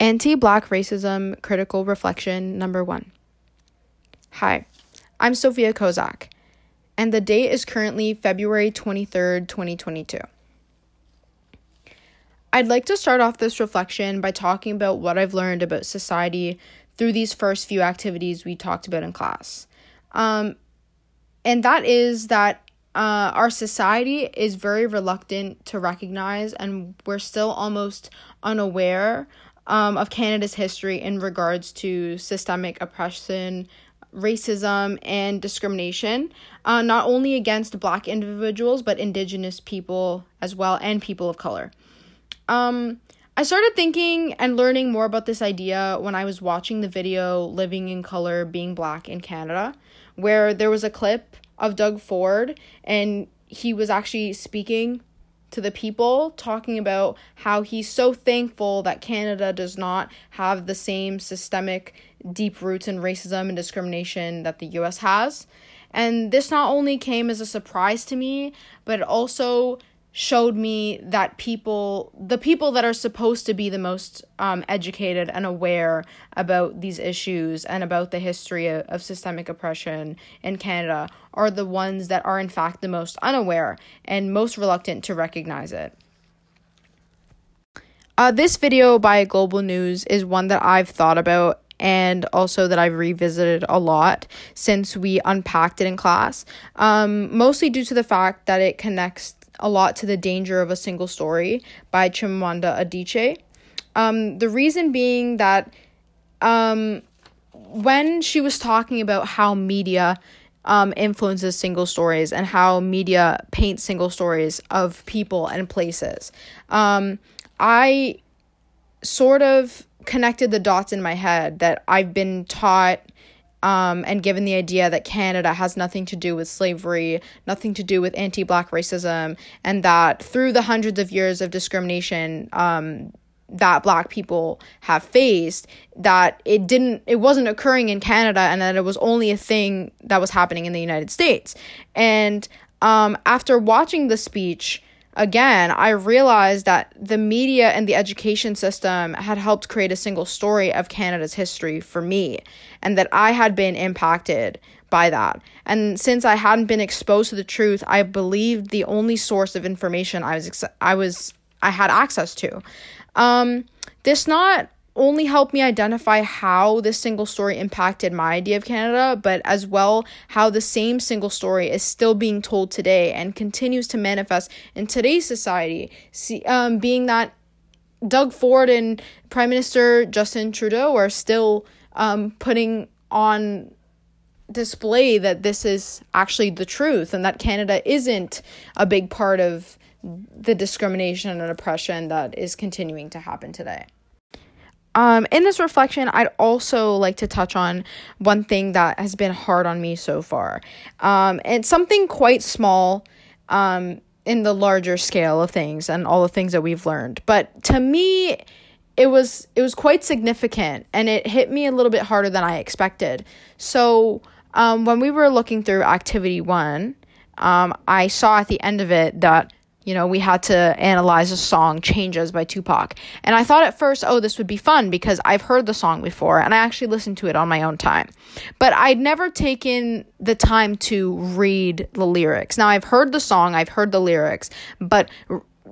Anti Black Racism Critical Reflection Number One. Hi, I'm Sophia Kozak, and the date is currently February 23rd, 2022. I'd like to start off this reflection by talking about what I've learned about society through these first few activities we talked about in class. Um, and that is that uh, our society is very reluctant to recognize, and we're still almost unaware um, of Canada's history in regards to systemic oppression, racism, and discrimination, uh, not only against Black individuals, but Indigenous people as well, and people of color. Um, I started thinking and learning more about this idea when I was watching the video Living in Color Being Black in Canada, where there was a clip of Doug Ford and he was actually speaking to the people, talking about how he's so thankful that Canada does not have the same systemic deep roots in racism and discrimination that the US has. And this not only came as a surprise to me, but it also showed me that people the people that are supposed to be the most um, educated and aware about these issues and about the history of, of systemic oppression in canada are the ones that are in fact the most unaware and most reluctant to recognize it. Uh, this video by global news is one that i've thought about and also that I've revisited a lot since we unpacked it in class, um, mostly due to the fact that it connects a lot to The Danger of a Single Story by Chimamanda Adichie. Um, the reason being that um, when she was talking about how media um, influences single stories and how media paints single stories of people and places, um, I sort of connected the dots in my head that I've been taught um, and given the idea that Canada has nothing to do with slavery, nothing to do with anti black racism, and that through the hundreds of years of discrimination um, that black people have faced, that it didn't, it wasn't occurring in Canada, and that it was only a thing that was happening in the United States. And um, after watching the speech, again, I realized that the media and the education system had helped create a single story of Canada's history for me, and that I had been impacted by that. And since I hadn't been exposed to the truth, I believed the only source of information I was I was I had access to. Um, this not only helped me identify how this single story impacted my idea of Canada, but as well how the same single story is still being told today and continues to manifest in today's society. See, um, being that Doug Ford and Prime Minister Justin Trudeau are still um, putting on display that this is actually the truth and that Canada isn't a big part of the discrimination and oppression that is continuing to happen today. Um, in this reflection, I'd also like to touch on one thing that has been hard on me so far. Um, and something quite small um, in the larger scale of things and all the things that we've learned. But to me, it was it was quite significant and it hit me a little bit harder than I expected. So um, when we were looking through activity one, um, I saw at the end of it that you know, we had to analyze a song Changes by Tupac. And I thought at first, oh, this would be fun because I've heard the song before and I actually listened to it on my own time. But I'd never taken the time to read the lyrics. Now, I've heard the song, I've heard the lyrics, but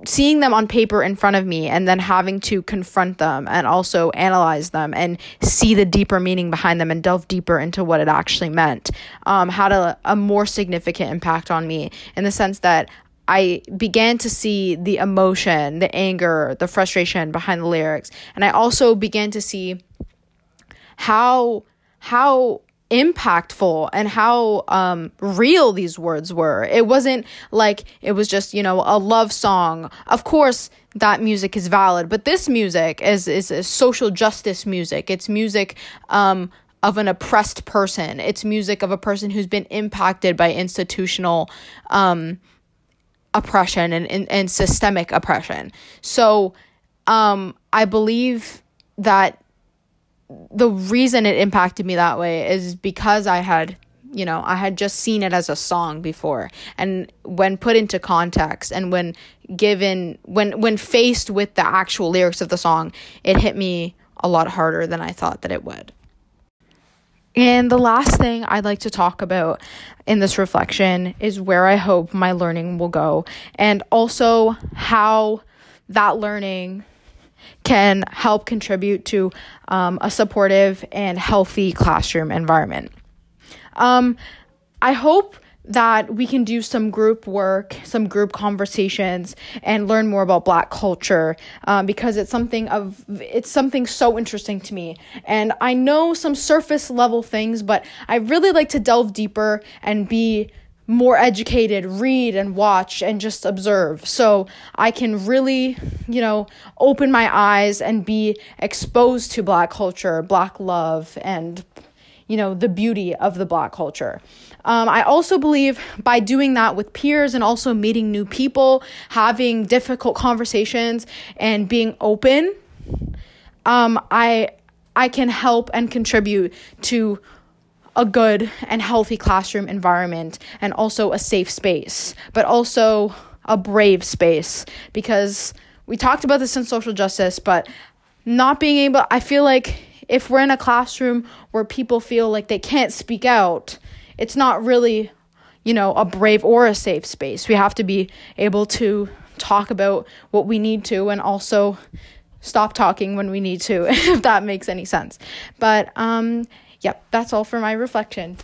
seeing them on paper in front of me and then having to confront them and also analyze them and see the deeper meaning behind them and delve deeper into what it actually meant um, had a, a more significant impact on me in the sense that I began to see the emotion, the anger, the frustration behind the lyrics. And I also began to see how how impactful and how um real these words were. It wasn't like it was just, you know, a love song. Of course, that music is valid, but this music is is, social justice music. It's music um of an oppressed person. It's music of a person who's been impacted by institutional um oppression and, and, and systemic oppression. So um, I believe that the reason it impacted me that way is because I had you know i had just seen it as a song before and when put into context and when given when when faced with the actual lyrics of the song it hit me a lot harder than I thought that it would. And the last thing I'd like to talk about in this reflection is where I hope my learning will go, and also how that learning can help contribute to um, a supportive and healthy classroom environment. Um, I hope that we can do some group work, some group conversations, and learn more about Black culture um, because it's something of it's something so interesting to me. And I know some surface level things, but I really like to delve deeper and be more educated, read and watch and just observe. So I can really, you know, open my eyes and be exposed to Black culture, Black love, and you know, the beauty of the black culture. Um, I also believe by doing that with peers and also meeting new people, having difficult conversations, and being open, um, I I can help and contribute to a good and healthy classroom environment and also a safe space, but also a brave space because we talked about this in social justice, but not being able, I feel like if we're in a classroom where people feel like they can't speak out, it's not really, you know, a brave or a safe space. We have to be able to talk about what we need to and also stop talking when we need to, if that makes any sense. But um, yep, that's all for my reflection.